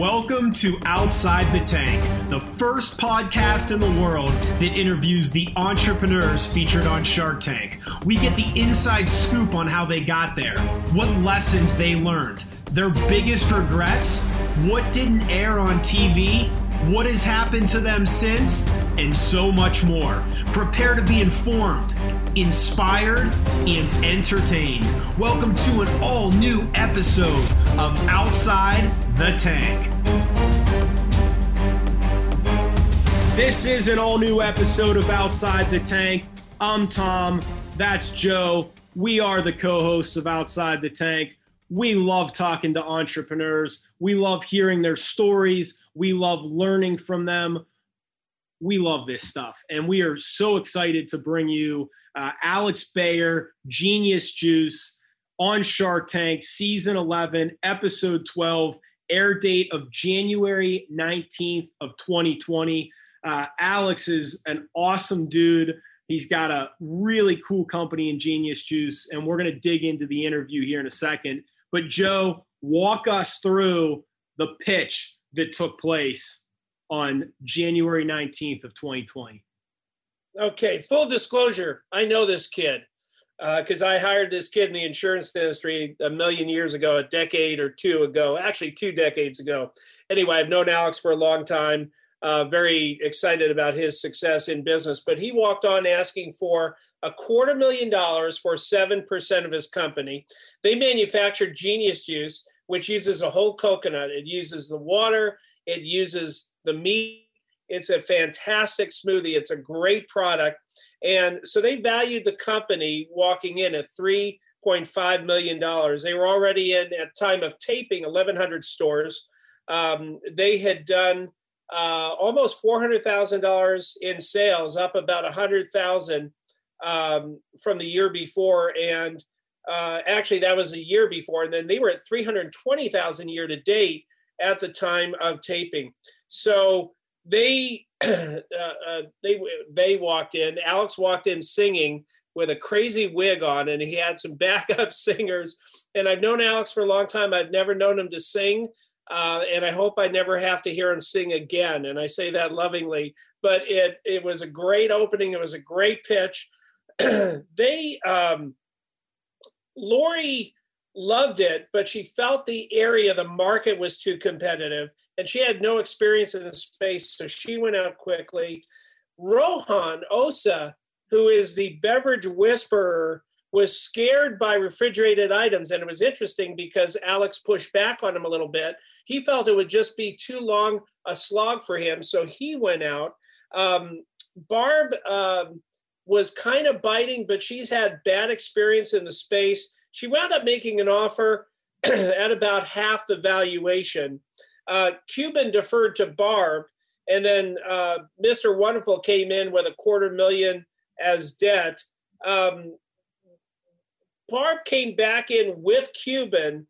Welcome to Outside the Tank, the first podcast in the world that interviews the entrepreneurs featured on Shark Tank. We get the inside scoop on how they got there, what lessons they learned, their biggest regrets, what didn't air on TV, what has happened to them since, and so much more. Prepare to be informed, inspired, and entertained. Welcome to an all new episode of Outside the Tank. This is an all new episode of Outside the Tank. I'm Tom. That's Joe. We are the co hosts of Outside the Tank. We love talking to entrepreneurs. We love hearing their stories. We love learning from them. We love this stuff. And we are so excited to bring you uh, Alex Bayer, Genius Juice on Shark Tank, season 11, episode 12, air date of January 19th of 2020. Uh, Alex is an awesome dude. He's got a really cool company in Genius Juice, and we're going to dig into the interview here in a second. But Joe, walk us through the pitch that took place on January 19th of 2020. Okay, full disclosure, I know this kid because uh, I hired this kid in the insurance industry a million years ago, a decade or two ago, actually two decades ago. Anyway, I've known Alex for a long time. Uh, very excited about his success in business, but he walked on asking for a quarter million dollars for 7% of his company. They manufactured Genius Juice, which uses a whole coconut. It uses the water, it uses the meat. It's a fantastic smoothie. It's a great product. And so they valued the company walking in at $3.5 million. They were already in, at time of taping, 1,100 stores. Um, they had done uh, almost $400,000 in sales, up about 100,000 um, from the year before. And uh, actually, that was a year before. And then they were at 320,000 year to date at the time of taping. So they uh, uh, they they walked in. Alex walked in singing with a crazy wig on, and he had some backup singers. And I've known Alex for a long time. I've never known him to sing, uh, and I hope I never have to hear him sing again. And I say that lovingly. But it it was a great opening. It was a great pitch. they um, Lori loved it, but she felt the area, the market was too competitive and she had no experience in the space, so she went out quickly. Rohan Oza, who is the beverage whisperer, was scared by refrigerated items. And it was interesting because Alex pushed back on him a little bit. He felt it would just be too long a slog for him. So he went out. Um, Barb um, was kind of biting, but she's had bad experience in the space. She wound up making an offer at about half the valuation uh, Cuban deferred to Barb, and then uh, Mr. Wonderful came in with a quarter million as debt. Um, Barb came back in with Cuban,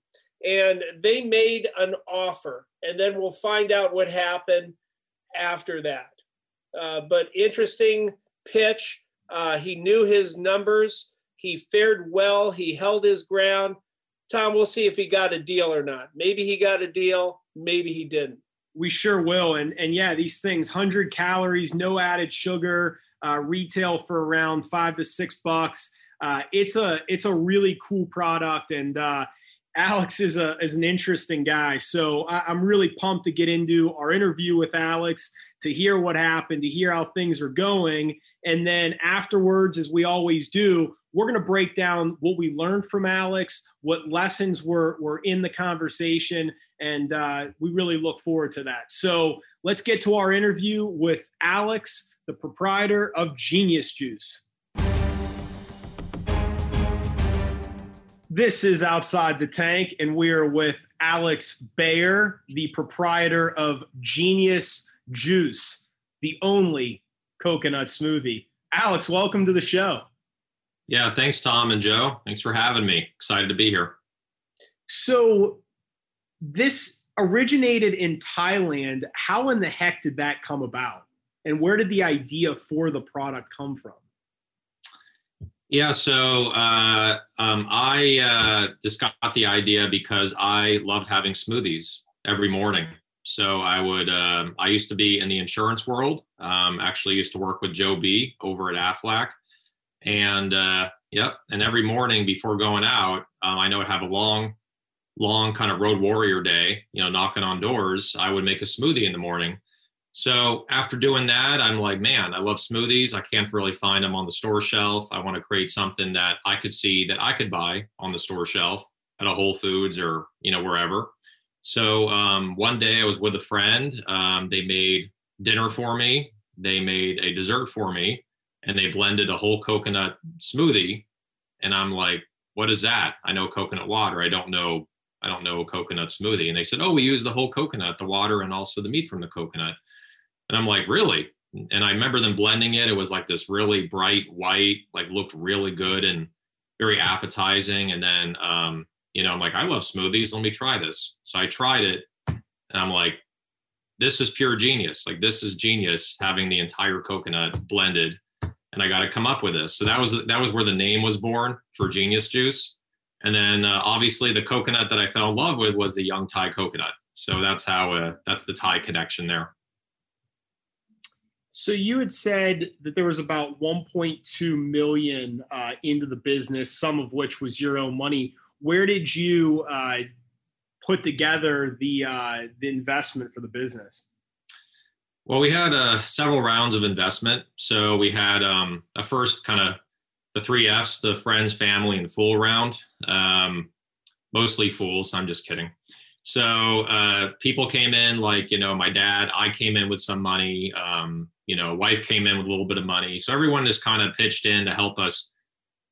and they made an offer, and then we'll find out what happened after that. Uh, but interesting pitch. Uh, he knew his numbers. He fared well. He held his ground. Tom, we'll see if he got a deal or not. Maybe he got a deal maybe he didn't. We sure will. And and yeah, these things, 100 calories, no added sugar, uh, retail for around five to six bucks. Uh, it's a it's a really cool product, and uh, Alex is a is an interesting guy. So I, I'm really pumped to get into our interview with Alex to hear what happened, to hear how things are going, and then afterwards, as we always do, we're going to break down what we learned from Alex, what lessons were were in the conversation, and uh, we really look forward to that. So let's get to our interview with Alex, the proprietor of Genius Juice. This is Outside the Tank, and we are with Alex Bayer, the proprietor of Genius Juice, the only coconut smoothie. Alex, welcome to the show. Yeah, thanks, Tom and Joe. Thanks for having me. Excited to be here. So, this originated in Thailand. How in the heck did that come about? And where did the idea for the product come from? Yeah, so uh, um, I uh, just got the idea because I loved having smoothies every morning. So I would, um, I used to be in the insurance world. Um, actually, used to work with Joe B over at Aflac, and uh, yep. And every morning before going out, um, I know I'd have a long, long kind of road warrior day. You know, knocking on doors. I would make a smoothie in the morning. So after doing that, I'm like, man, I love smoothies. I can't really find them on the store shelf. I want to create something that I could see that I could buy on the store shelf at a Whole Foods or you know wherever. So um, one day I was with a friend. Um, they made dinner for me. They made a dessert for me, and they blended a whole coconut smoothie. And I'm like, "What is that? I know coconut water. I don't know. I don't know a coconut smoothie." And they said, "Oh, we use the whole coconut, the water, and also the meat from the coconut." And I'm like, "Really?" And I remember them blending it. It was like this really bright white, like looked really good and very appetizing. And then um, you know, I'm like, I love smoothies. Let me try this. So I tried it and I'm like, this is pure genius. Like this is genius having the entire coconut blended. And I got to come up with this. So that was that was where the name was born for Genius Juice. And then uh, obviously the coconut that I fell in love with was the young Thai coconut. So that's how uh, that's the Thai connection there. So you had said that there was about 1.2 million uh, into the business, some of which was your own money where did you uh, put together the uh, the investment for the business? Well, we had uh, several rounds of investment. So we had um, a first kind of the three Fs: the friends, family, and the fool round. Um, mostly fools. I'm just kidding. So uh, people came in like you know my dad. I came in with some money. Um, you know, wife came in with a little bit of money. So everyone just kind of pitched in to help us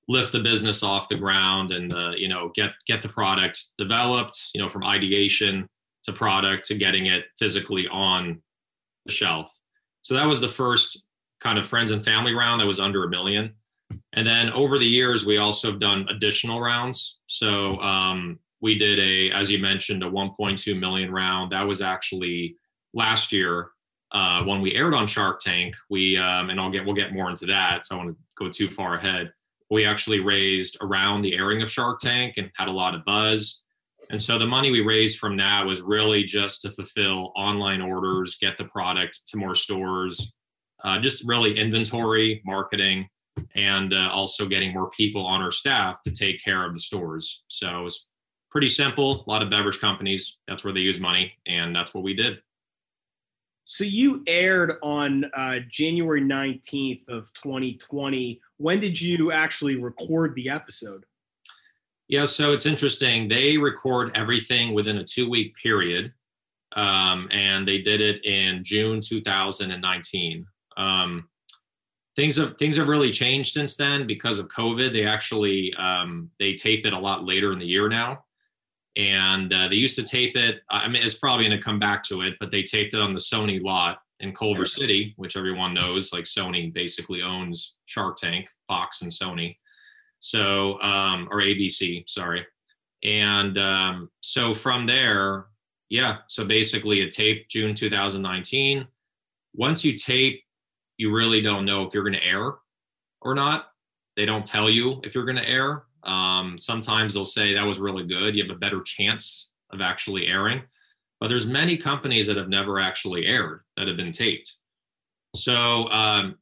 lift the business off the ground and uh, you know get get the product developed you know from ideation to product to getting it physically on the shelf so that was the first kind of friends and family round that was under a million and then over the years we also have done additional rounds. So um, we did a as you mentioned a 1.2 million round. That was actually last year uh, when we aired on shark tank. We um, and i'll get we'll get more into that so i want to go too far ahead. We actually raised around the airing of Shark Tank and had a lot of buzz. And so the money we raised from that was really just to fulfill online orders, get the product to more stores, uh, just really inventory, marketing, and uh, also getting more people on our staff to take care of the stores. So it was pretty simple. A lot of beverage companies, that's where they use money, and that's what we did. So you aired on uh, January 19th of 2020. When did you actually record the episode? Yeah, so it's interesting. They record everything within a two week period. Um, and they did it in June 2019. Um, things have things have really changed since then because of COVID. They actually um, they tape it a lot later in the year now and uh, they used to tape it. I mean, it's probably going to come back to it, but they taped it on the Sony lot in Culver City, which everyone knows. Like Sony basically owns Shark Tank, Fox, and Sony. So, um, or ABC, sorry. And um, so from there, yeah. So basically, it taped June 2019. Once you tape, you really don't know if you're going to air or not. They don't tell you if you're going to air. Um, sometimes they'll say that was really good. You have a better chance of actually airing. But there's many companies that have never actually aired that have been taped. So um,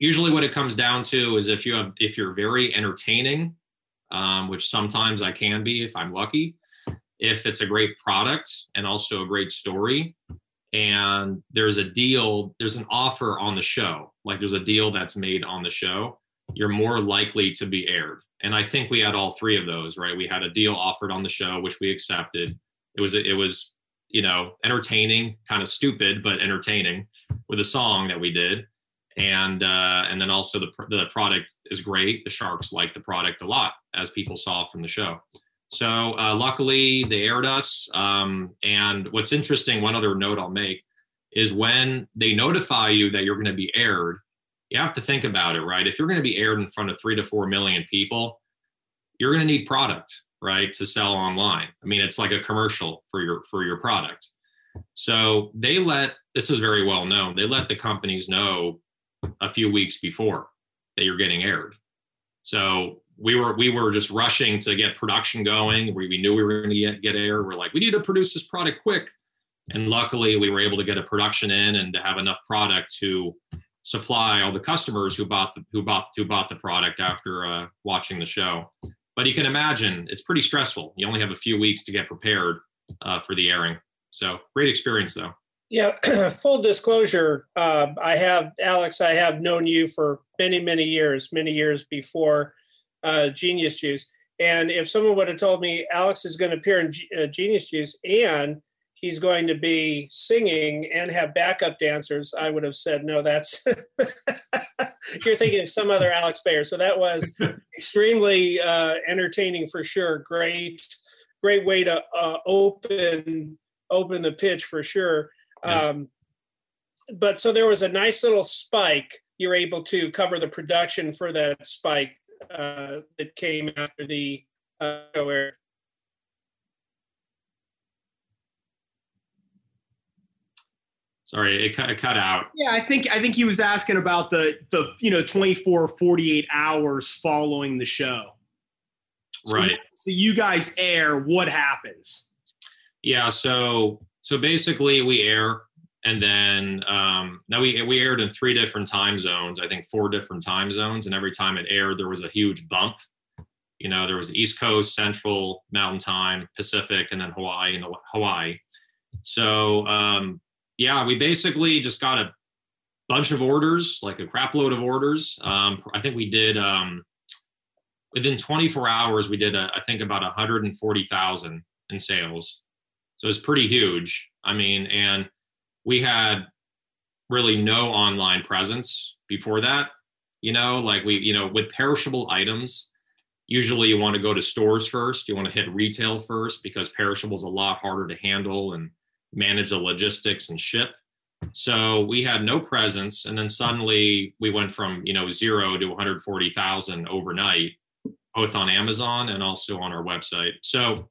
usually what it comes down to is if you have if you're very entertaining, um, which sometimes I can be if I'm lucky, if it's a great product and also a great story, and there's a deal, there's an offer on the show, like there's a deal that's made on the show, you're more likely to be aired. And I think we had all three of those, right? We had a deal offered on the show, which we accepted. It was it was you know entertaining, kind of stupid, but entertaining with a song that we did, and uh, and then also the the product is great. The Sharks like the product a lot, as people saw from the show. So uh, luckily they aired us. Um, and what's interesting, one other note I'll make is when they notify you that you're going to be aired, you have to think about it, right? If you're going to be aired in front of three to four million people, you're going to need product, right, to sell online. I mean, it's like a commercial for your for your product. So they let this is very well known. They let the companies know a few weeks before that you're getting aired. So we were we were just rushing to get production going. We, we knew we were going to get get air. We're like, we need to produce this product quick. and luckily we were able to get a production in and to have enough product to supply all the customers who bought the who bought who bought the product after uh, watching the show. But you can imagine it's pretty stressful. You only have a few weeks to get prepared uh, for the airing. So great experience though. Yeah, full disclosure, uh, I have Alex. I have known you for many, many years, many years before uh, Genius Juice. And if someone would have told me Alex is going to appear in G- uh, Genius Juice and he's going to be singing and have backup dancers, I would have said, no, that's you're thinking of some other Alex Bayer. So that was extremely uh, entertaining for sure. Great, great way to uh, open open the pitch for sure. Yeah. Um, but so there was a nice little spike. You're able to cover the production for that spike uh, that came after the uh, aired. Sorry, it cut, it cut out. Yeah, I think I think he was asking about the the you know 24 48 hours following the show. So, right. So you guys air what happens? Yeah, so so basically we air and then um, now we we aired in three different time zones. I think four different time zones, and every time it aired, there was a huge bump. You know, there was East Coast, Central, Mountain Time, Pacific, and then Hawaii and Hawaii. So um, yeah, we basically just got a bunch of orders, like a crap load of orders. Um, I think we did um, within 24 hours, we did a, I think about 140,000 in sales. So it's pretty huge. I mean, and we had really no online presence before that. You know, like we, you know, with perishable items, usually you want to go to stores first. You want to hit retail first because perishable is a lot harder to handle and manage the logistics and ship. So we had no presence, and then suddenly we went from you know zero to 140,000 overnight, both on Amazon and also on our website. So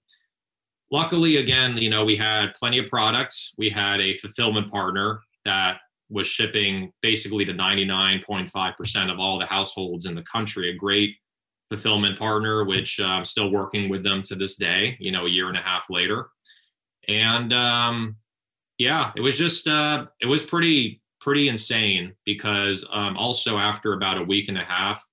luckily, again, you know we had plenty of products. We had a fulfillment partner that was shipping basically to 99.5% of all the households in the country. A great fulfillment partner, which uh, I'm still working with them to this day. You know, a year and a half later and um, yeah, it was just uh, it was pretty pretty insane because um, also after about a week and a half,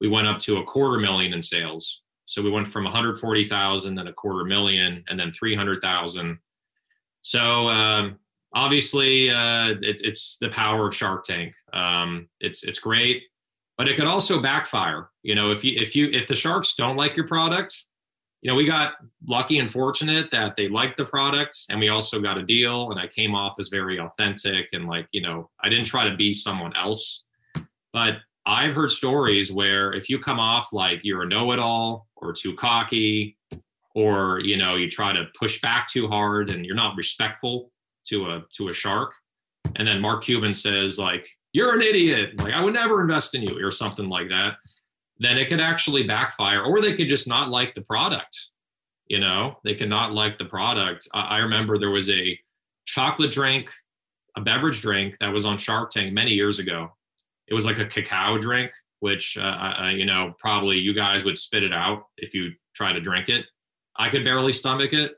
we went up to a quarter million in sales. So we went from 140,000, then a quarter million, and then 300,000. So um, obviously, uh, it's it's the power of Shark Tank. Um, it's it's great, but it could also backfire. You know, if you if you if the sharks don't like your product, you know, we got lucky and fortunate that they liked the product and we also got a deal and I came off as very authentic and like, you know, I didn't try to be someone else. But I've heard stories where if you come off like you're a know-it-all or too cocky or, you know, you try to push back too hard and you're not respectful to a to a shark and then Mark Cuban says like you're an idiot, like I would never invest in you or something like that then it could actually backfire or they could just not like the product you know? They could not like the product. I, I remember there was a chocolate drink a beverage drink that was on shark tank many years ago it was like a cacao drink which uh, I, you know probably you guys would spit it out if you try to drink it i could barely stomach it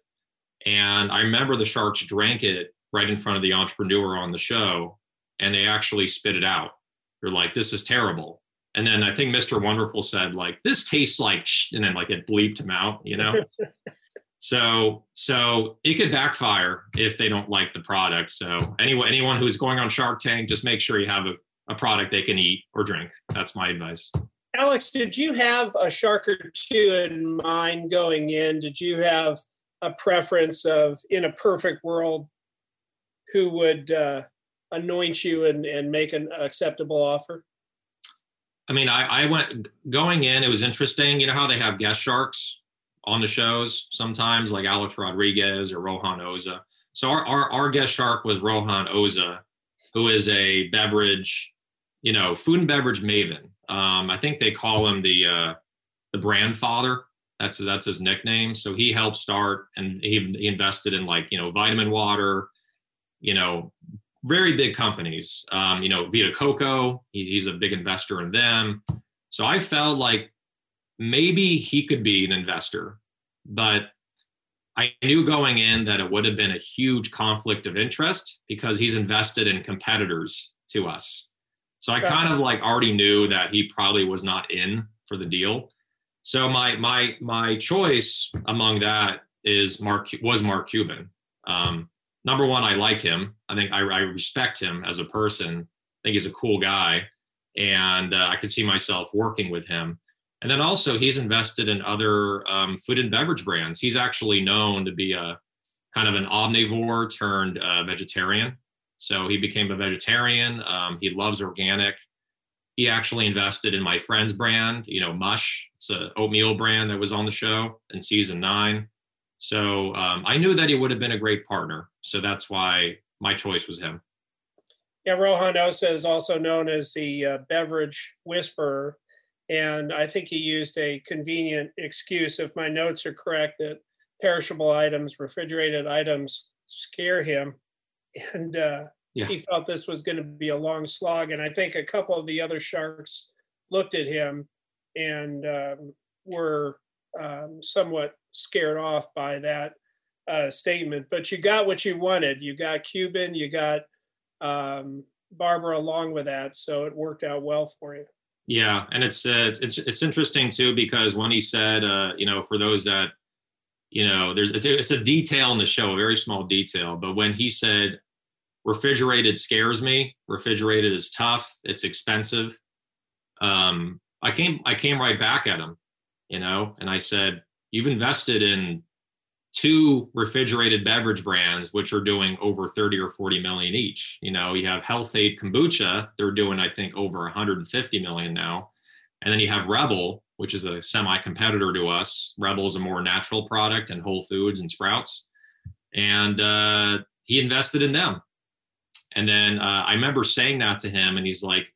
and i remember the sharks drank it right in front of the entrepreneur on the show and they actually spit it out they're like this is terrible and then I think Mr. Wonderful said like, "This tastes like," sh-, and then like it bleeped him out, you know. so so it could backfire if they don't like the product. So anyway, anyone who's going on Shark Tank, just make sure you have a, a product they can eat or drink. That's my advice. Alex, did you have a shark or two in mind going in? Did you have a preference of in a perfect world who would uh, anoint you and, and make an acceptable offer? I mean, I, I went going in, it was interesting. You know how they have guest sharks on the shows sometimes, like Alex Rodriguez or Rohan Oza. So our, our, our guest shark was Rohan Oza, who is a beverage, you know, food and beverage maven. Um, I think they call him the uh, the brand father. That's that's his nickname. So he helped start and he, he invested in like you know vitamin water, you know very big companies. Um, you know, Vita Coco, he, he's a big investor in them. So I felt like maybe he could be an investor, but I knew going in that it would have been a huge conflict of interest because he's invested in competitors to us. So I kind of like already knew that he probably was not in for the deal. So my my my choice among that is Mark was Mark Cuban. Um, number one, I like him. I think I, I, respect him as a person. I think he's a cool guy, and uh, I could see myself working with him. And then also, he's invested in other um, food and beverage brands. He's actually known to be a kind of an omnivore turned uh, vegetarian. So he became a vegetarian. Um, he loves organic. He actually invested in my friend's brand, you know, Mush. It's an oatmeal brand that was on the show in season nine. So um, I knew that he would have been a great partner. So that's why my choice was him. Yeah, Rohan Oza is also known as the uh, beverage whisperer. And I think he used a convenient excuse, if my notes are correct, that perishable items, refrigerated items scare him. And uh, yeah. he felt this was going to be a long slog. And I think a couple of the other sharks looked at him and um, were um, somewhat scared off by that uh, statement. But you got what you wanted. You got Cuban, you got um, Barbara along with that, so it worked out well for you. Yeah, and it's uh, it's it's interesting too because when he said, uh, you know, for those that, you know, there's it's a, it's a detail in the show, a very small detail, but when he said, refrigerated scares me, refrigerated is tough, it's expensive. Um, I came I came right back at him, you know, and I said, you've invested in two refrigerated beverage brands which are doing over 30 or 40 million each. You know you have Health-Ade kombucha they're doing i think over 150 million now. And then you have REBBL which is a semi competitor to us. REBBL is a more natural product and whole foods and sprouts. And uh, he invested in them and then uh, i remember saying that to him and he's like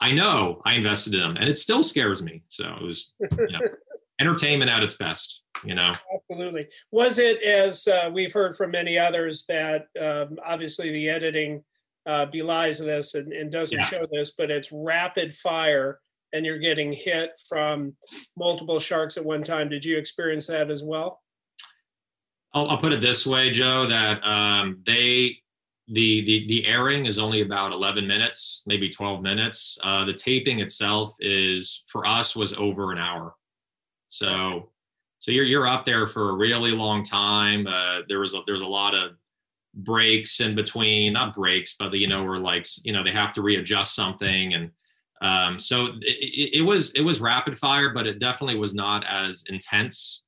i know i invested in them. And it still scares me. So it was you know, entertainment at its best you know? Absolutely. Was it as uh, we've heard from many others that um, obviously the editing uh, belies this and, and doesn't yeah. show this but it's rapid fire and you're getting hit from multiple sharks at one time. Did you experience that as well? I'll, I'll put it this way joe that um, they the, the the airing is only about 11 minutes maybe 12 minutes. Uh, the taping itself is for us was over an hour. So, so you're you're up there for a really long time. Uh, there was a, there's a lot of breaks in between, not breaks, but you know, where like you know they have to readjust something, and um, so it, it was it was rapid fire, but it definitely was not as intense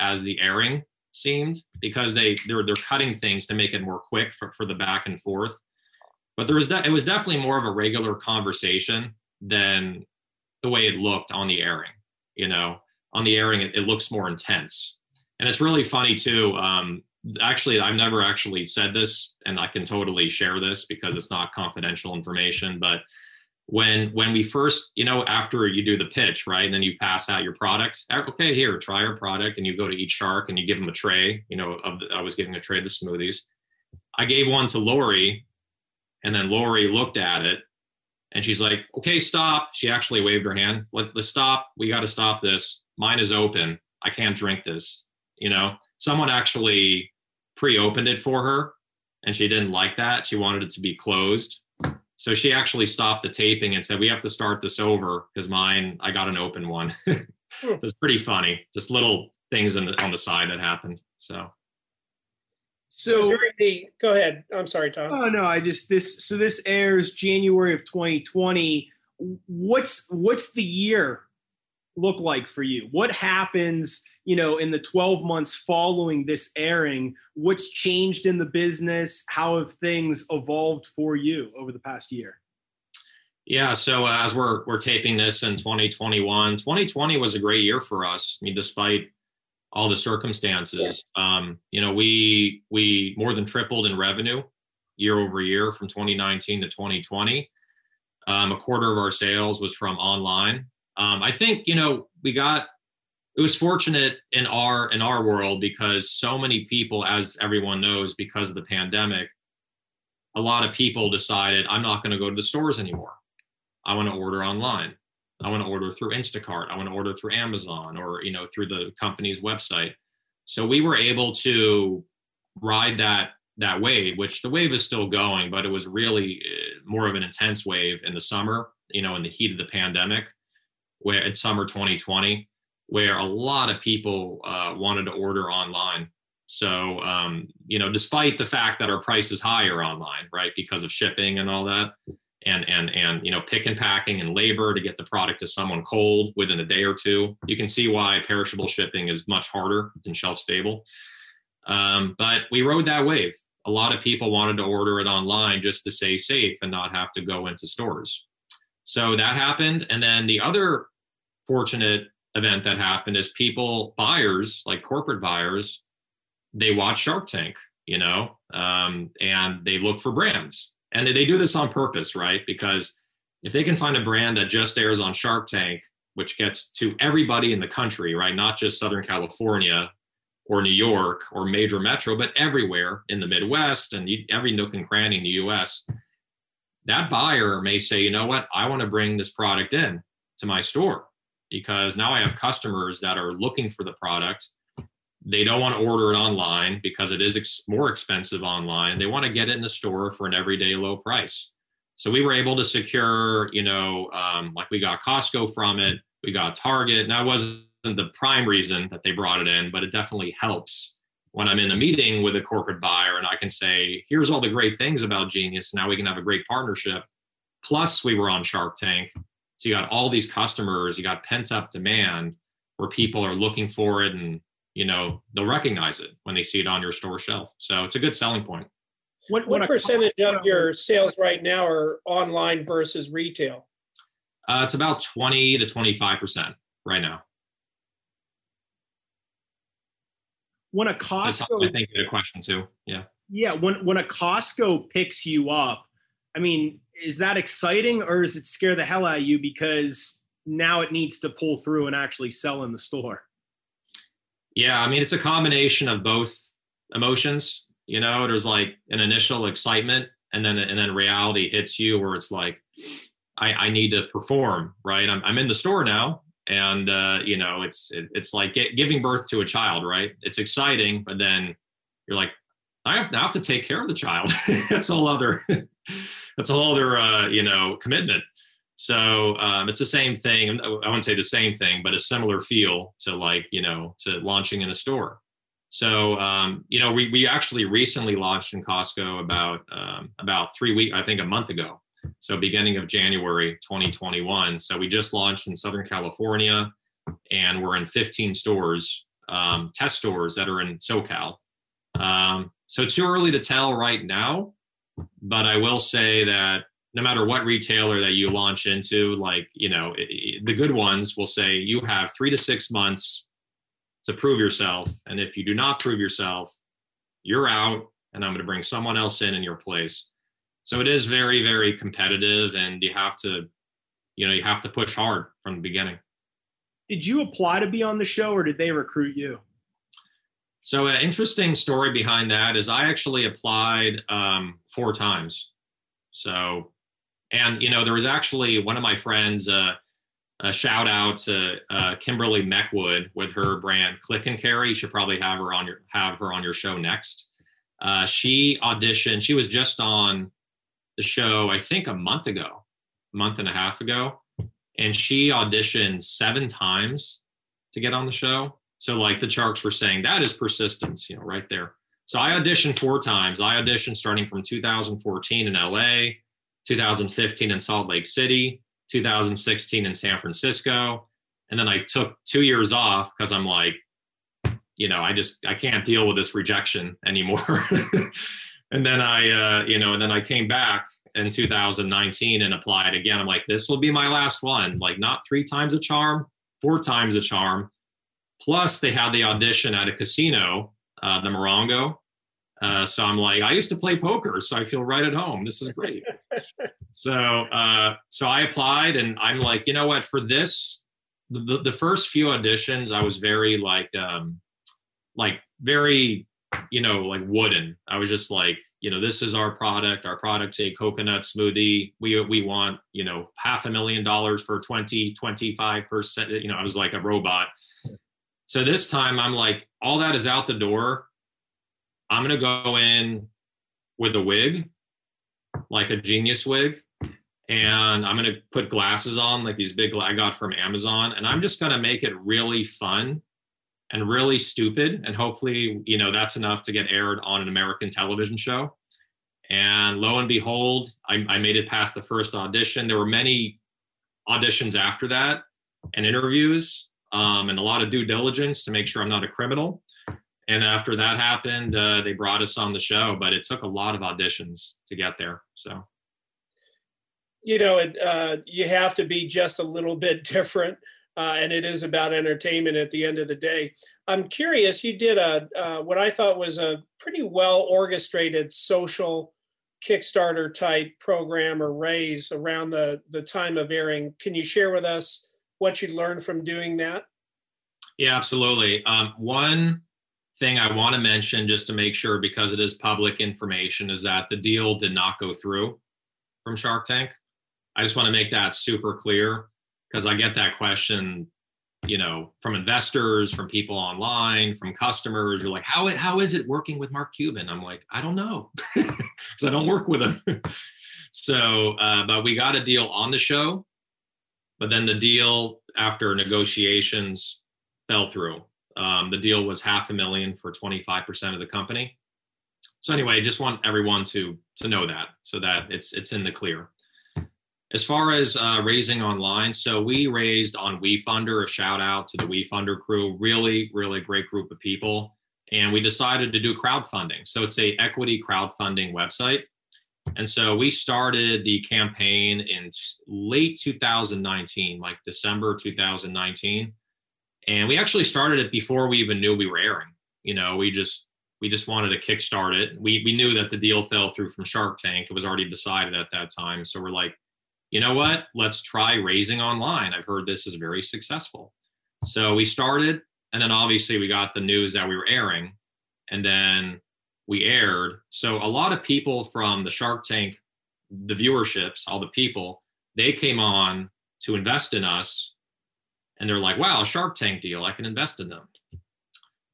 as the airing seemed because they they're they're cutting things to make it more quick for, for the back and forth. But there was de- it was definitely more of a regular conversation than the way it looked on the airing. You know, on the airing, it, it looks more intense. And it's really funny too. Um, actually, I've never actually said this, and I can totally share this because it's not confidential information. But when when we first, you know, after you do the pitch, right, and then you pass out your product. Okay, here, try our product, and you go to each shark and you give them a tray. You know, of the, I was giving a tray of the smoothies. I gave one to Lori, and then Lori looked at it and she's like, okay, stop. She actually waved her hand. Let, let's stop. We got to stop this mine is open. I can't drink this. You know, someone actually pre-opened it for her and she didn't like that. She wanted it to be closed. So she actually stopped the taping and said, "We have to start this over because mine, I got an open one." Hmm. it's pretty funny. Just little things the, on the side that happened. So. So, so the, go ahead. I'm sorry, Tom. Oh no, I just this. So this airs January of 2020. What's what's the year look like for you? What happens, you know, in the 12 months following this airing? What's changed in the business? How have things evolved for you over the past year? Yeah, so uh, as we're we're taping this in 2021, 2020 was a great year for us. I mean, despite all the circumstances, yeah. um, you know, we we more than tripled in revenue year over year from 2019 to 2020. Um, a quarter of our sales was from online, um, I think you know we got it was fortunate in our in our world because so many people, as everyone knows, because of the pandemic, a lot of people decided I'm not going to go to the stores anymore. I want to order online. I want to order through Instacart. I want to order through Amazon or you know through the company's website. So we were able to ride that that wave, which the wave is still going, but it was really uh, more of an intense wave in the summer, you know, in the heat of the pandemic, where in summer 2020, where a lot of people uh, wanted to order online. So, um, you know, despite the fact that our price is higher online, right, because of shipping and all that, and and and you know, pick and packing and labor to get the product to someone cold within a day or two, you can see why perishable shipping is much harder than shelf stable. Um, but we rode that wave. A lot of people wanted to order it online just to stay safe and not have to go into stores. So that happened. And then the other fortunate event that happened is people, buyers, like corporate buyers, they watch Shark Tank, you know, um, and they look for brands. And they do this on purpose, right? Because if they can find a brand that just airs on Shark Tank, which gets to everybody in the country, right? Not just Southern California, or New York or major metro, but everywhere in the Midwest and every nook and cranny in the US, that buyer may say, you know what, I want to bring this product in to my store because now I have customers that are looking for the product. They don't want to order it online because it is ex- more expensive online. They want to get it in the store for an everyday low price. So we were able to secure, you know, um, like we got Costco from it, we got Target. Now it wasn't the prime reason that they brought it in, but it definitely helps when I'm in a meeting with a corporate buyer and I can say, here's all the great things about Genius. Now we can have a great partnership. Plus, we were on Shark Tank. So you got all these customers, you got pent up demand where people are looking for it and you know they'll recognize it when they see it on your store shelf. So it's a good selling point. What, what percentage of your sales right now are online versus retail? Uh, it's about 20 to 25% right now. when a Costco, I think you had a question too. Yeah. Yeah. When when a Costco picks you up, I mean, is that exciting or does it scare the hell out of you because now it needs to pull through and actually sell in the store? Yeah, I mean, it's a combination of both emotions. You know, there's like an initial excitement, and then and then reality hits you where it's like, I, I need to perform, right? I'm I'm in the store now, and uh, you know it's it, it's like get, giving birth to a child right it's exciting but then you're like i have, I have to take care of the child that's a whole other that's a whole other uh, you know commitment so um, it's the same thing i wouldn't say the same thing but a similar feel to like you know to launching in a store so um, you know we, we actually recently launched in costco about um, about three weeks i think a month ago so beginning of January 2021. So we just launched in Southern California, and we're in 15 stores, um, test stores that are in SoCal. Um, so too early to tell right now, but I will say that no matter what retailer that you launch into, like you know, it, the good ones will say you have three to six months to prove yourself, and if you do not prove yourself, you're out, and I'm going to bring someone else in in your place. So it is very very competitive and you have to you know you have to push hard from the beginning. Did you apply to be on the show or did they recruit you so an interesting story behind that is i actually applied um, four times so and you know there was actually one of my friends uh, a shout out to uh, kimberly meckwood with her brand click and carry you should probably have her on your have her on your show next uh, she auditioned she was just on the show, I think a month ago, month and a half ago. And she auditioned seven times to get on the show. So, like the Sharks were saying, that is persistence, you know, right there. So, I auditioned four times. I auditioned starting from 2014 in LA, 2015 in Salt Lake City, 2016 in San Francisco. And then I took two years off because I'm like, you know, I just I can't deal with this rejection anymore. and then I, uh, you know, and then I came back in 2019 and applied again. I'm like, this will be my last one. Like, not three times a charm, four times a charm. Plus, they had the audition at a casino, uh, the Morongo. Uh, so I'm like, I used to play poker, so I feel right at home. This is great. so, uh, so I applied, and I'm like, you know what? For this, the, the first few auditions, I was very like, um, like very you know, like wooden. I was just like, you know, this is our product. Our product's a coconut smoothie. We we want, you know, half a million dollars for 20, 25%. You know, I was like a robot. So this time I'm like, all that is out the door. I'm going to go in with a wig, like a genius wig. And I'm going to put glasses on, like these big I got from Amazon. And I'm just going to make it really fun and really stupid. And hopefully, you know, that's enough to get aired on an American television show. And lo and behold, I, I made it past the first audition. There were many auditions after that and interviews um, and a lot of due diligence to make sure I'm not a criminal. And after that happened, uh, they brought us on the show, but it took a lot of auditions to get there. So, you know, it, uh, you have to be just a little bit different, uh, and it is about entertainment at the end of the day. I'm curious. You did a uh, what I thought was a pretty well orchestrated social Kickstarter type program or raise around the the time of airing. Can you share with us what you learned from doing that? Yeah, absolutely. Um, one thing I want to mention, just to make sure, because it is public information, is that the deal did not go through from Shark Tank. I just want to make that super clear because I get that question, you know, from investors, from people online, from customers. You're like, how how is it working with Mark Cuban? I'm like, I don't know, because I don't work with him. so, uh, but we got a deal on the show but then the deal after negotiations fell through. Um, the deal was half a million for 25% of the company. So anyway, I just want everyone to to know that so that it's it's in the clear. As far as uh, raising online, so we raised on WeFunder. A shout out to the WeFunder crew. Really, really great group of people, and we decided to do crowdfunding. So it's a equity crowdfunding website. And so we started the campaign in late 2019, like December 2019. And we actually started it before we even knew we were airing. You know, we just we just wanted to kickstart it. We we knew that the deal fell through from Shark Tank. It was already decided at that time. So we're like, you know what? Let's try raising online. I've heard this is very successful. So we started, and then obviously we got the news that we were airing. And then we aired. So a lot of people from the Shark Tank, the viewerships, all the people, they came on to invest in us. And they're like, wow, Shark Tank deal, I can invest in them.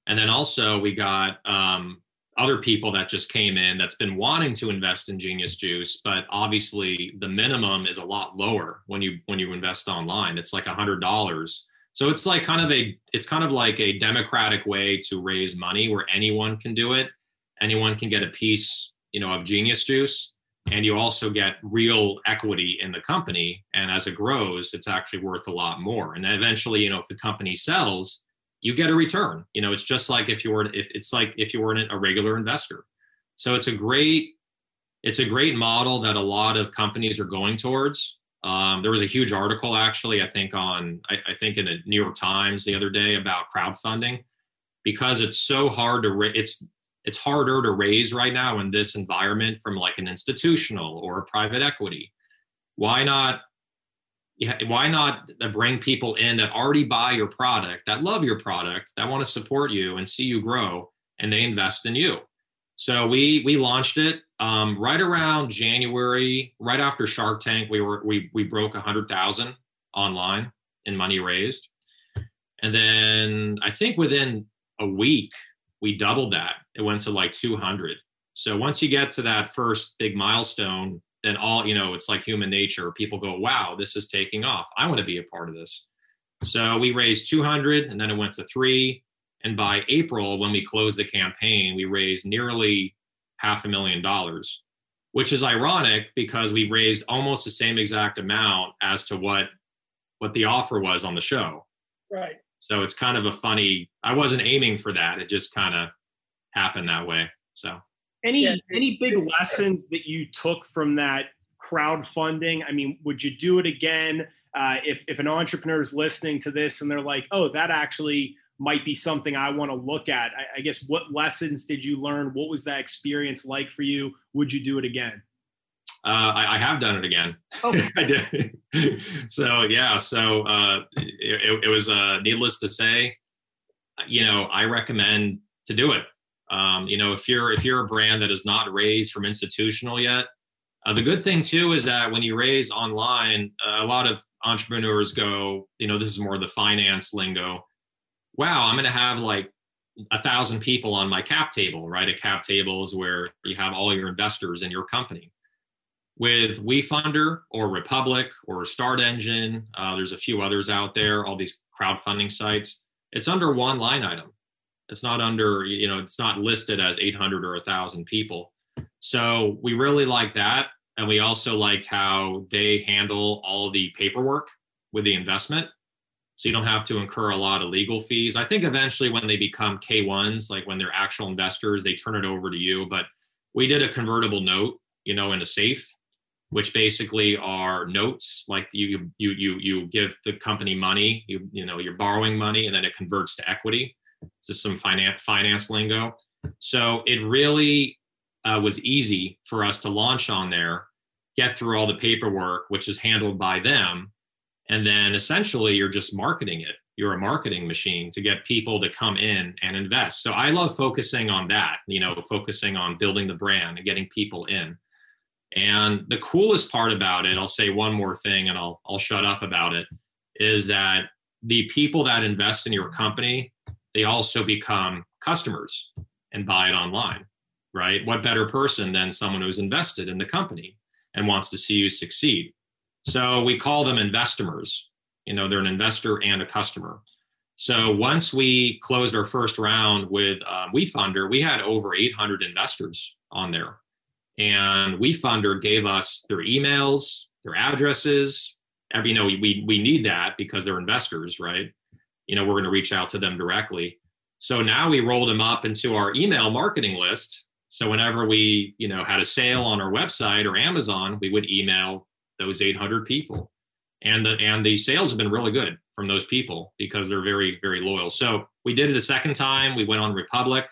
And then also we got um, other people that just came in that's been wanting to invest in Genius Juice, but obviously the minimum is a lot lower when you when you invest online. It's like a hundred dollars. So it's like kind of a it's kind of like a democratic way to raise money where anyone can do it anyone can get a piece you know of genius juice and you also get real equity in the company. And as it grows it's actually worth a lot more. And eventually you know if the company sells you get a return. You know it's just like if you were if it's like if you were a regular investor. So it's a great it's a great model that a lot of companies are going towards. Um, there was a huge article actually i think on I, I, think in the new york times the other day about crowdfunding. Because it's so hard to ra- it's it's harder to raise right now in this environment from like an institutional or a private equity. Why not why not bring people in that already buy your product that love your product that want to support you and see you grow and they invest in you? So we we launched it um, right around january right after shark tank we were we we broke a hundred thousand online in money raised. And then i think within a week we doubled that. It went to like 200. So once you get to that first big milestone, then all, you know, it's like human nature. People go, wow, this is taking off. I want to be a part of this. So we raised 200 and then it went to three. And by April, when we closed the campaign, we raised nearly half a million dollars, which is ironic because we raised almost the same exact amount as to what what the offer was on the show. Right. So it's kind of a funny. I wasn't aiming for that. It just kind of happened that way. So any yeah. any big lessons that you took from that crowdfunding? I mean, would you do it again uh, if if an entrepreneur is listening to this and they're like, oh, that actually might be something I want to look at? I, I guess what lessons did you learn? What was that experience like for you? Would you do it again? Uh, I, I, have done it again. Okay. I did. so yeah, so uh, it, it, was uh, needless to say, you know, I recommend to do it. Um, you know, if you're if you're a brand that is not raised from institutional yet, uh, the good thing too is that when you raise online, a lot of entrepreneurs go, you know, this is more the finance lingo. wow, I'm going to have like a thousand people on my cap table, right? A cap table is where you have all your investors in your company. With WeFunder or Republic or Start Engine, uh, there's a few others out there, all these crowdfunding sites. It's under one line item. It's not under, you know, it's not listed as 800 or 1,000 people. So we really like that. And we also liked how they handle all the paperwork with the investment so you don't have to incur a lot of legal fees. I think eventually when they become K1s, like when they're actual investors, they turn it over to you. But we did a convertible note, you know, in a safe, which basically are notes like you you you you give the company money, you you know, you're borrowing money and then it converts to equity. This is some finance finance lingo. So it really uh, was easy for us to launch on there, get through all the paperwork, which is handled by them, and then essentially you're just marketing it you're a marketing machine to get people to come in and invest so i love focusing on that you know focusing on building the brand and getting people in and the coolest part about it i'll say one more thing and i'll i'll shut up about it is that the people that invest in your company they also become customers and buy it online right what better person than someone who's invested in the company and wants to see you succeed so we call them investors. You know, they're an investor and a customer. So once we closed our first round with um, WeFunder, we had over 800 investors on there. And WeFunder gave us their emails, their addresses. Every, you know, we, we need that because they're investors, right? You know, we're going to reach out to them directly. So now we rolled them up into our email marketing list. So whenever we, you know, had a sale on our website or Amazon, we would email those 800 people and the and the sales have been really good from those people because they're very very loyal so we did it a second time we went on republic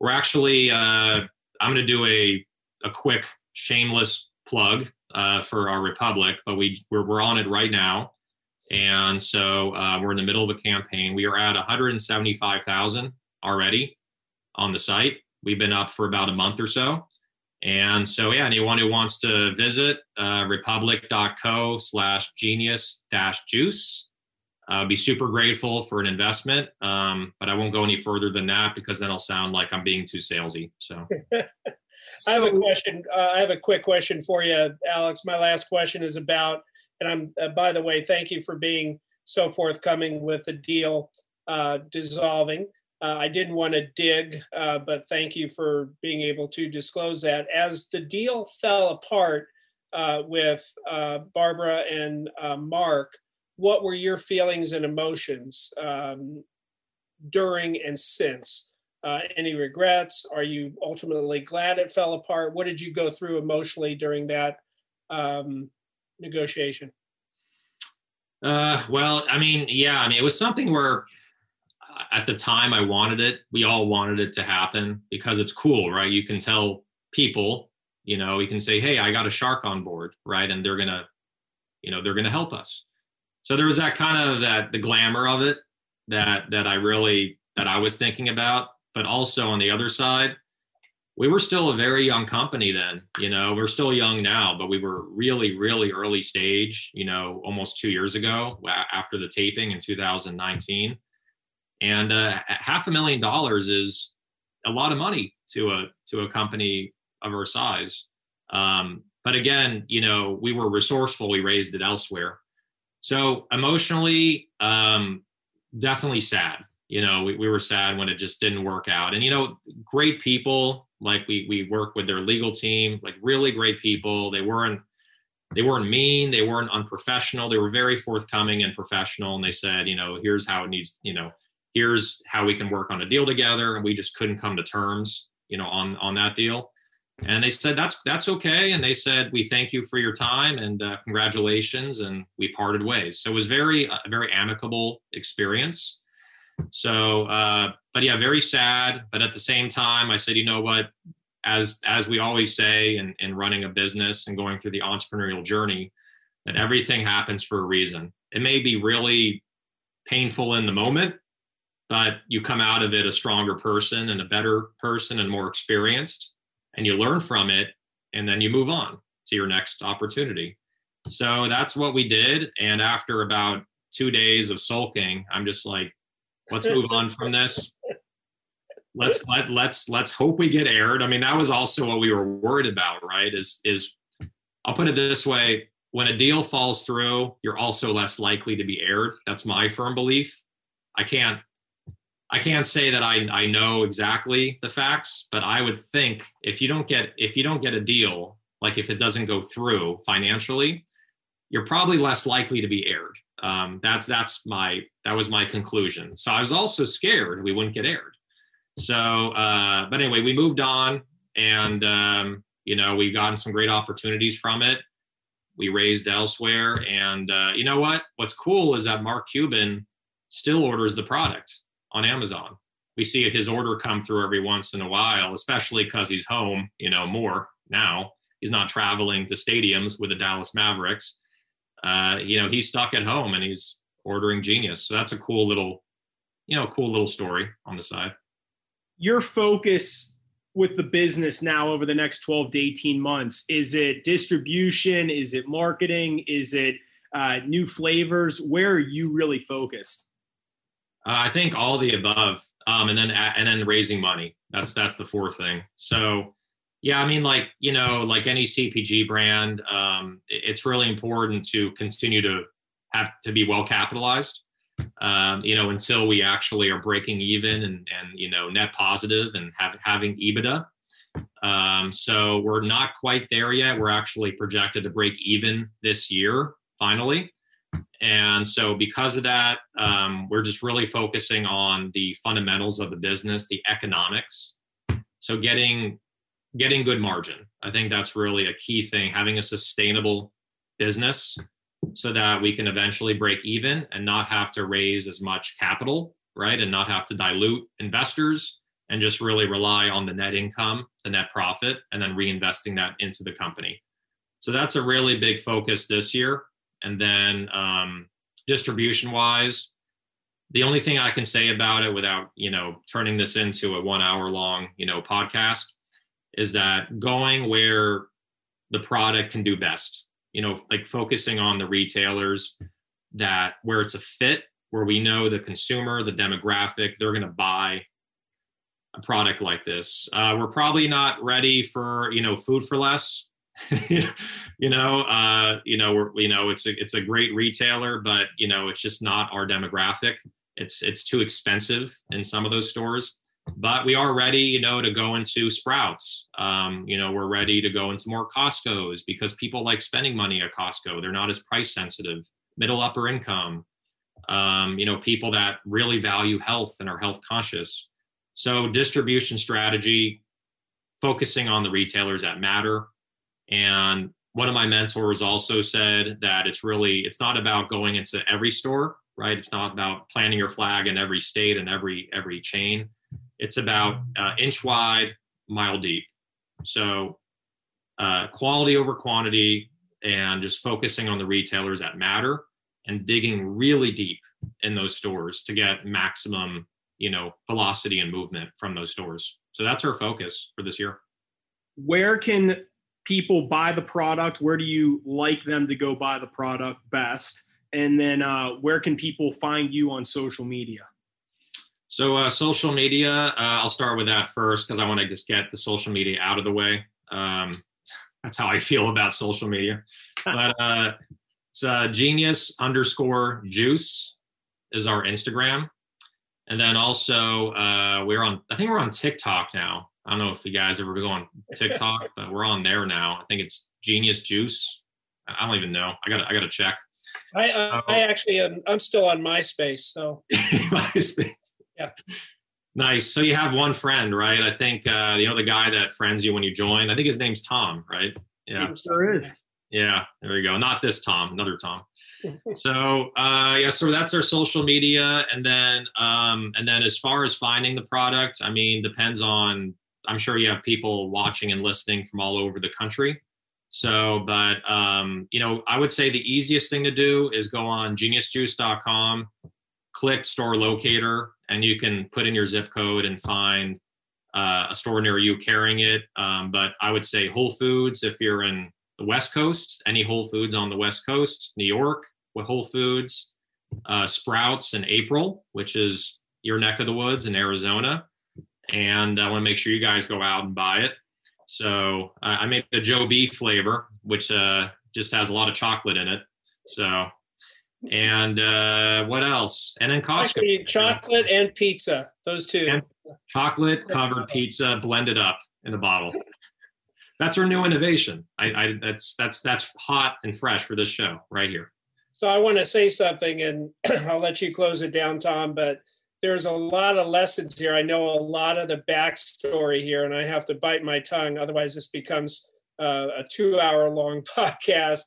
we're actually uh, i'm going to do a a quick shameless plug uh, for our republic but we we're, we're on it right now and so uh, we're in the middle of a campaign we are at 175000 already on the site we've been up for about a month or so and so, yeah, anyone who wants to visit uh, republic.co slash genius dash juice, uh, be super grateful for an investment. Um, but I won't go any further than that because then I'll sound like I'm being too salesy. So, I have a question. Uh, I have a quick question for you, Alex. My last question is about, and I'm, uh, by the way, thank you for being so forthcoming with the deal uh, dissolving. Uh, I didn't want to dig, uh, but thank you for being able to disclose that. As the deal fell apart uh, with uh, Barbara and uh, Mark, what were your feelings and emotions um, during and since? Uh, any regrets? Are you ultimately glad it fell apart? What did you go through emotionally during that um, negotiation? well, I mean, yeah, I mean, it was something where at the time I wanted it. We all wanted it to happen because it's cool, right? You can tell people, you know, you can say, "Hey, I got a shark on board," right? And they're going to you know, they're going to help us. So there was that kind of that the glamour of it that that I really that I was thinking about, but also on the other side, we were still a very young company then, you know, we're still young now, but we were really really early stage, you know, almost 2 years ago after the taping in 2019 and uh, half a million dollars is a lot of money to a to a company of our size. Um, but again, you know, we were resourceful. We raised it elsewhere. So emotionally, um, definitely sad. You know, we, we were sad when it just didn't work out. And you know, great people like we we work with their legal team, like really great people. They weren't they weren't mean, they weren't unprofessional. They were very forthcoming and professional. And they said, you know, here's how it needs, you know, here's how we can work on a deal together and we just couldn't come to terms you know on on that deal and they said that's that's okay and they said we thank you for your time and uh, congratulations and we parted ways so it was very a very amicable experience so uh, but yeah very sad. But at the same time i said you know what? As as we always say in, in running a business and going through the entrepreneurial journey that everything happens for a reason. It may be really painful in the moment but you come out of it a stronger person and a better person and more experienced and you learn from it and then you move on to your next opportunity. So that's what we did. And after about two days of sulking i'm just like let's move on from this. Let's let let's let's hope we get aired. I mean, that was also what we were worried about, right? Is is I'll put it this way: when a deal falls through, you're also less likely to be aired. That's my firm belief. I can't I can't say that I, I know exactly the facts, but I would think if you don't get if you don't get a deal, like if it doesn't go through financially, you're probably less likely to be aired. Um, that's that's my that was my conclusion. So I was also scared we wouldn't get aired. So, uh, but anyway, we moved on, and um, you know we've gotten some great opportunities from it. We raised elsewhere, and uh, you know what? What's cool is that Mark Cuban still orders the product on Amazon. We see his order come through every once in a while, especially because he's home, you know, more now. He's not traveling to stadiums with the Dallas Mavericks. Uh, you know, he's stuck at home and he's ordering Genius. So that's a cool little, you know, cool little story on the side. Your focus with the business now over the next 12 to 18 months is it distribution? Is it marketing? Is it uh, new flavors? Where are you really focused? Uh, I think all the above, um, and then and then raising money. That's that's the fourth thing. So, yeah, I mean, like you know, like any CPG brand, um, it's really important to continue to have to be well capitalized. Um, you know, until we actually are breaking even and and you know net positive and have having EBITDA. Um, so we're not quite there yet. We're actually projected to break even this year finally. And so, because of that, um, we're just really focusing on the fundamentals of the business, the economics. So, getting getting good margin. I think that's really a key thing. Having a sustainable business so that we can eventually break even and not have to raise as much capital, right? And not have to dilute investors and just really rely on the net income, the net profit, and then reinvesting that into the company. So that's a really big focus this year. And then um, distribution wise, the only thing I can say about it without, you know, turning this into a one hour long, you know, podcast is that going where the product can do best, you know, like focusing on the retailers that where it's a fit, where we know the consumer, the demographic, they're going to buy a product like this. Uh, we're probably not ready for, you know, Food 4 Less you know, uh, you know, we're, you know, it's a, it's a great retailer, but you know, it's just not our demographic. It's, it's too expensive in some of those stores, but we are ready, you know, to go into Sprouts. Um, you know, we're ready to go into more Costco's because people like spending money at Costco. They're not as price sensitive, middle upper income. Um, you know, people that really value health and are health conscious. So distribution strategy, focusing on the retailers that matter and one of my mentors also said that it's really it's not about going into every store, right? It's not about planting your flag in every state and every every chain. It's about uh, inch wide, mile deep. So uh, quality over quantity, and just focusing on the retailers that matter and digging really deep in those stores to get maximum you know velocity and movement from those stores so that's our focus for this year where can people buy the product? Where do you like them to go buy the product best? And then uh, where can people find you on social media? So, uh, social media, uh, I'll start with that first because I want to just get the social media out of the way. Um, that's how I feel about social media. But uh, it's uh, genius underscore juice is our Instagram. And then also, uh, we're on, I think we're on TikTok now. I don't know if you guys ever go on TikTok, but we're on there now. I think it's Genius Juice. I don't even know. I got I got to check. I so, I actually am, I'm still on MySpace. So MySpace. Yeah. Nice. So you have one friend, right? I think uh, you know the guy that friends you when you join. I think his name's Tom, right? Yeah. Sure is. Yeah. There we go. Not this Tom. Another Tom. so uh, yeah, so that's our social media, and then um, and then as far as finding the product, I mean, depends on I'm sure you have people watching and listening from all over the country. So, but um, you know, I would say the easiest thing to do is go on geniusjuice.com, click store locator, and you can put in your zip code and find uh, a store near you carrying it. Um, but I would say Whole Foods if you're in the West Coast, any Whole Foods on the West Coast, New York with Whole Foods, uh, Sprouts in April, which is your neck of the woods in Arizona, and I want to make sure you guys go out and buy it. So I made a Joe B flavor, which uh, just has a lot of chocolate in it. So, and uh, what else? And then Costco. Actually, chocolate and pizza, those two. And chocolate covered pizza blended up in a bottle. That's our new innovation. I, I that's that's that's hot and fresh for this show right here. So I want to say something, and I'll let you close it down, Tom. But there's a lot of lessons here. I know a lot of the backstory here, and I have to bite my tongue. Otherwise, this becomes uh, a two hour long podcast.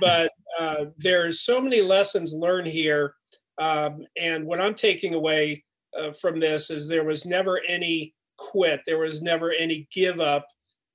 but uh, there's so many lessons learned here. Um, and what I'm taking away uh, from this is there was never any quit, there was never any give up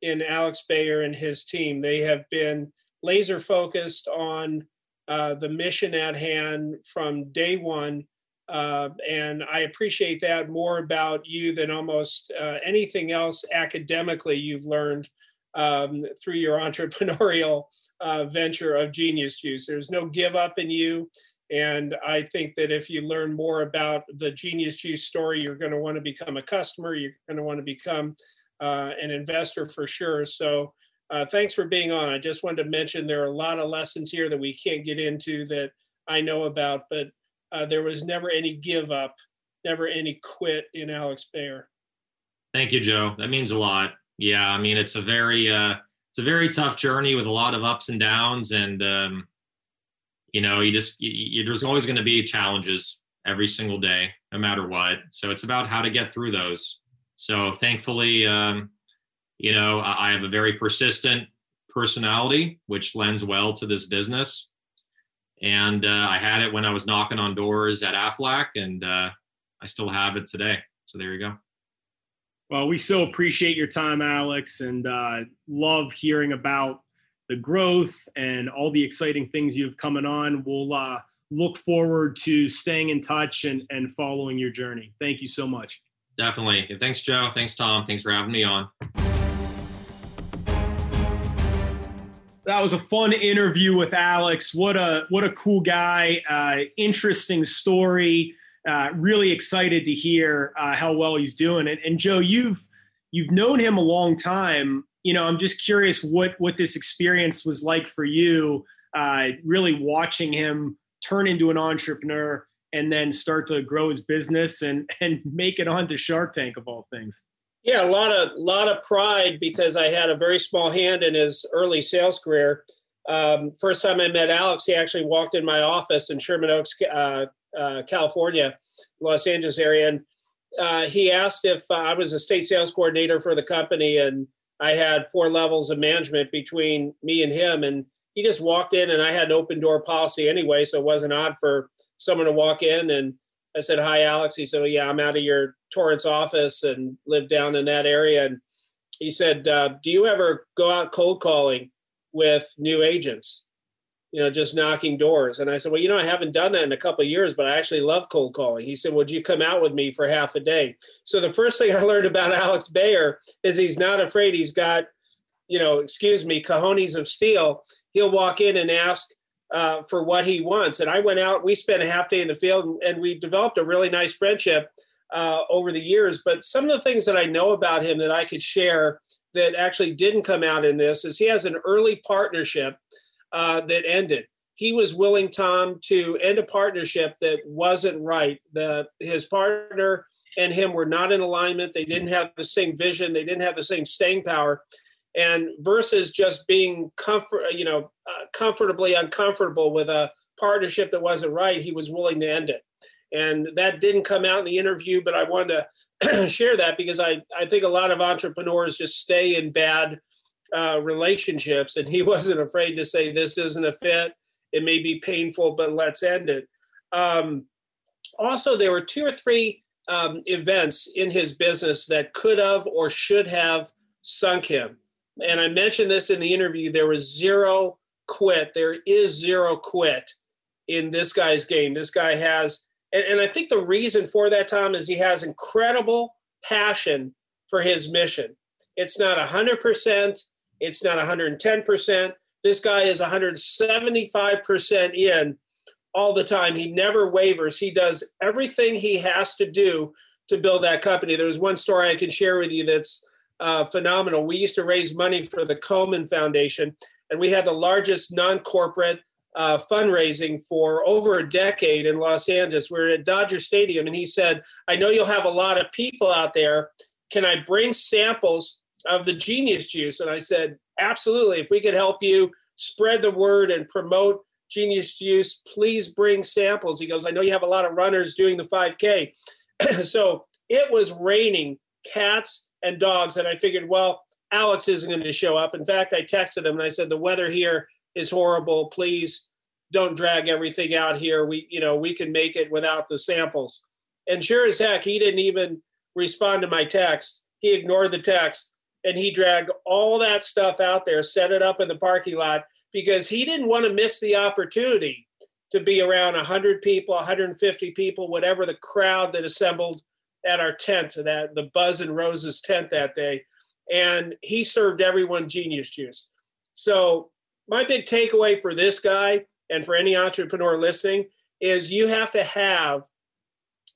in Alex Bayer and his team. They have been laser focused on uh, the mission at hand from day one uh, and I appreciate that more about you than almost uh, anything else academically you've learned um, through your entrepreneurial uh, venture of Genius Juice. There's no give up in you. And I think that if you learn more about the Genius Juice story, you're going to want to become a customer. You're going to want to become uh, an investor for sure. So uh, thanks for being on. I just wanted to mention there are a lot of lessons here that we can't get into that I know about, but uh, there was never any give up, never any quit in Alex Bayer. Thank you, Joe. That means a lot. Yeah, I mean it's a very uh, it's a very tough journey with a lot of ups and downs, and um, you know you just you, you, there's always going to be challenges every single day, no matter what. So it's about how to get through those. So thankfully, um, you know, I have a very persistent personality, which lends well to this business and uh, I had it when I was knocking on doors at Aflac, and uh, I still have it today. So there you go. Well, we so appreciate your time, Alex, and uh, love hearing about the growth and all the exciting things you've coming on. We'll uh, look forward to staying in touch and, and following your journey. Thank you so much. Definitely. Thanks, Joe. Thanks, Tom. Thanks for having me on. that was a fun interview with Alex. What a what a cool guy. Uh, interesting story. Uh, really excited to hear uh, how well he's doing. And, and Joe, you've you've known him a long time. You know, I'm just curious what what this experience was like for you. Uh, really watching him turn into an entrepreneur and then start to grow his business and and make it onto Shark Tank of all things. Yeah, a lot of lot of pride because I had a very small hand in his early sales career. Um, first time I met Alex, he actually walked in my office in Sherman Oaks, uh, uh, California, Los Angeles area, and uh, he asked if I was a state sales coordinator for the company, and I had four levels of management between me and him, and he just walked in, and I had an open door policy anyway, so it wasn't odd for someone to walk in and I said, Hi, Alex. He said, well, Yeah, I'm out of your Torrance office and live down in that area. And he said, uh, Do you ever go out cold calling with new agents? You know, just knocking doors. And I said, Well, you know, I haven't done that in a couple of years, but I actually love cold calling. He said, Would you come out with me for half a day? So the first thing I learned about Alex Bayer is he's not afraid. He's got, you know, excuse me, cojones of steel. He'll walk in and ask uh, for what he wants. And I went out, we spent a half day in the field, and, and we developed a really nice friendship uh, over the years. But some of the things that I know about him that I could share that actually didn't come out in this is he has an early partnership uh, that ended. He was willing, Tom, to end a partnership that wasn't right. The his partner and him were not in alignment. They didn't have the same vision. They didn't have the same staying power and versus just being comfort you know uh, comfortably uncomfortable with a partnership that wasn't right he was willing to end it and that didn't come out in the interview but i wanted to share that because i i think a lot of entrepreneurs just stay in bad uh, relationships and he wasn't afraid to say this isn't a fit it may be painful but let's end it um, also there were two or three um, events in his business that could have or should have sunk him and I mentioned this in the interview, there was zero quit. There is zero quit in this guy's game. This guy has, and, and I think the reason for that, Tom, is he has incredible passion for his mission. It's not 100%, it's not 110%. This guy is 175% in all the time. He never wavers. He does everything he has to do to build that company. There was one story I can share with you that's uh, phenomenal. We used to raise money for the Coleman Foundation, and we had the largest non corporate uh, fundraising for over a decade in Los Angeles. We are at Dodger Stadium, and he said, I know you'll have a lot of people out there. Can I bring samples of the Genius Juice? And I said, Absolutely. If we could help you spread the word and promote Genius Juice, please bring samples. He goes, I know you have a lot of runners doing the 5K. so it was raining cats and dogs. And I figured, well, Alex isn't going to show up. In fact, I texted him and I said, the weather here is horrible. Please don't drag everything out here. We, you know, we can make it without the samples. And sure as heck, he didn't even respond to my text. He ignored the text and he dragged all that stuff out there, set it up in the parking lot because he didn't want to miss the opportunity to be around 100 people, 150 people, whatever the crowd that assembled at our tent, that the Buzz and Roses tent that day. And he served everyone genius juice. So my big takeaway for this guy and for any entrepreneur listening is you have to have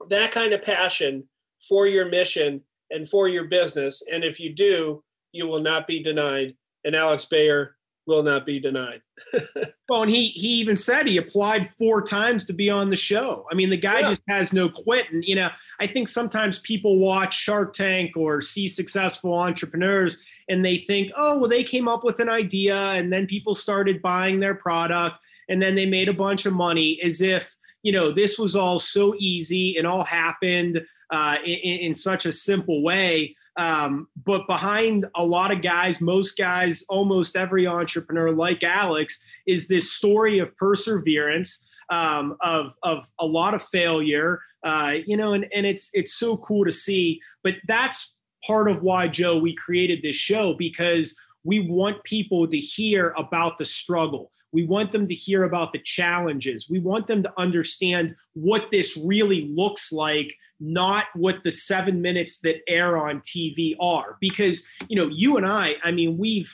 that kind of passion for your mission and for your business. And if you do, you will not be denied. And Alex Bayer will not be denied. well, and he he even said he applied four times to be on the show. I mean, the guy yeah. just has no quit. And you know, I think sometimes people watch Shark Tank or see successful entrepreneurs and they think, oh, well, they came up with an idea and then people started buying their product and then they made a bunch of money as if you know this was all so easy and all happened uh, in, in such a simple way um, but behind a lot of guys, most guys, almost every entrepreneur like Alex, is this story of perseverance, um, of of a lot of failure. Uh, you know, and and it's it's so cool to see. But that's part of why Joe we created this show because we want people to hear about the struggle. We want them to hear about the challenges. We want them to understand what this really looks like not what the seven minutes that air on TV are. Because, you know, you and I, I mean, we've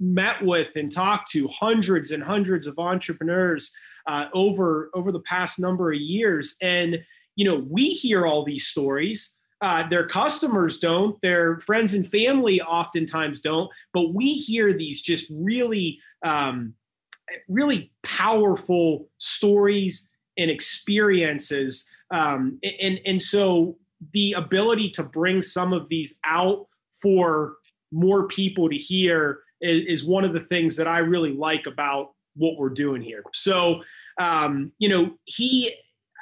met with and talked to hundreds and hundreds of entrepreneurs uh, over over the past number of years, and you know, we hear all these stories. Uh, their customers don't, their friends and family oftentimes don't, but we hear these just really, um, really powerful stories and experiences um, and and so the ability to bring some of these out for more people to hear is, is one of the things that I really like about what we're doing here. So um, you know, he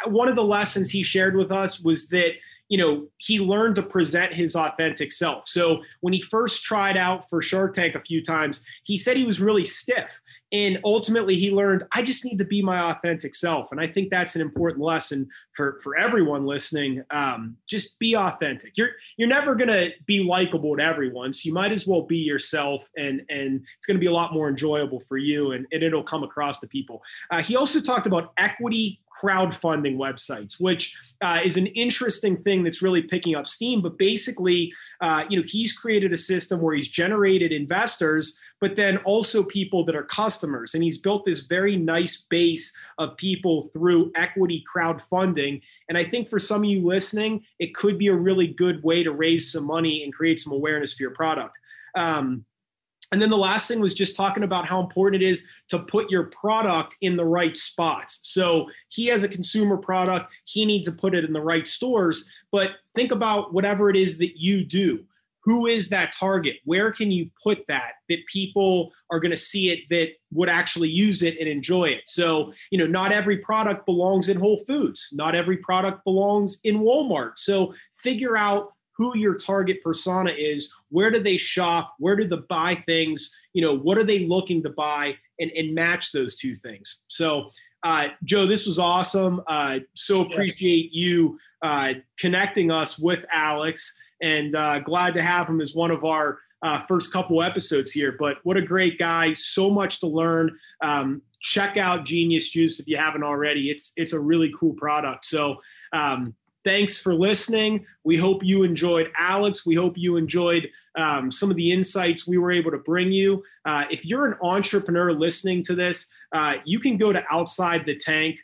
one of the lessons he shared with us was that you know he learned to present his authentic self so when he first tried out for shark tank a few times he said he was really stiff and ultimately he learned i just need to be my authentic self and i think that's an important lesson for for everyone listening um, just be authentic you're you're never going to be likable to everyone so you might as well be yourself and and it's going to be a lot more enjoyable for you and, and it'll come across to people uh, he also talked about equity crowdfunding websites, which uh, is an interesting thing that's really picking up steam. But basically, uh, you know, he's created a system where he's generated investors, but then also people that are customers, and he's built this very nice base of people through equity crowdfunding. And I think for some of you listening, it could be a really good way to raise some money and create some awareness for your product. Um, and then the last thing was just talking about how important it is to put your product in the right spots. So he has a consumer product, he needs to put it in the right stores. But think about whatever it is that you do. Who is that target? Where can you put that that people are going to see it that would actually use it and enjoy it? So, you know, not every product belongs in Whole Foods, not every product belongs in Walmart. So, figure out who your target persona is. Where do they shop? Where do they buy things you know what are they looking to buy and, and match those two things? So uh, joe this was awesome. Uh, so appreciate you uh, connecting us with alex and uh, glad to have him as one of our uh, first couple episodes here but what a great guy so much to learn um, check out genius juice if you haven't already it's it's a really cool product so um, Thanks for listening. We hope you enjoyed Alex. We hope you enjoyed um, some of the insights we were able to bring you. Uh, if you're an entrepreneur listening to this, uh, you can go to Outside the Tank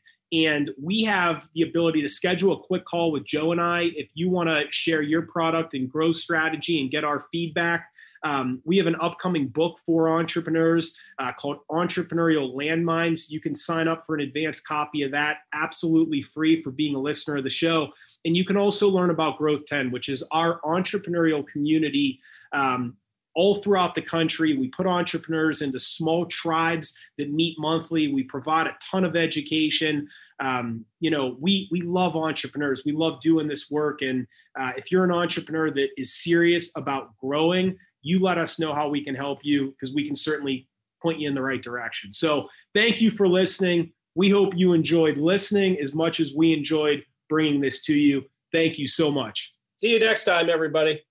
And we have the ability to schedule a quick call with Joe and I if you want to share your product and growth strategy and get our feedback. Um, we have an upcoming book for entrepreneurs uh, called Entrepreneurial Landmines. You can sign up for an advanced copy of that absolutely free for being a listener of the show. And you can also learn about Growth 10, which is our entrepreneurial community um, all throughout the country. We put entrepreneurs into small tribes that meet monthly. We provide a ton of education. Um, you know, we we love entrepreneurs. We love doing this work. And uh, if you're an entrepreneur that is serious about growing, you let us know how we can help you because we can certainly point you in the right direction. So thank you for listening. We hope you enjoyed listening as much as we enjoyed bringing this to you. Thank you so much. See you next time, everybody.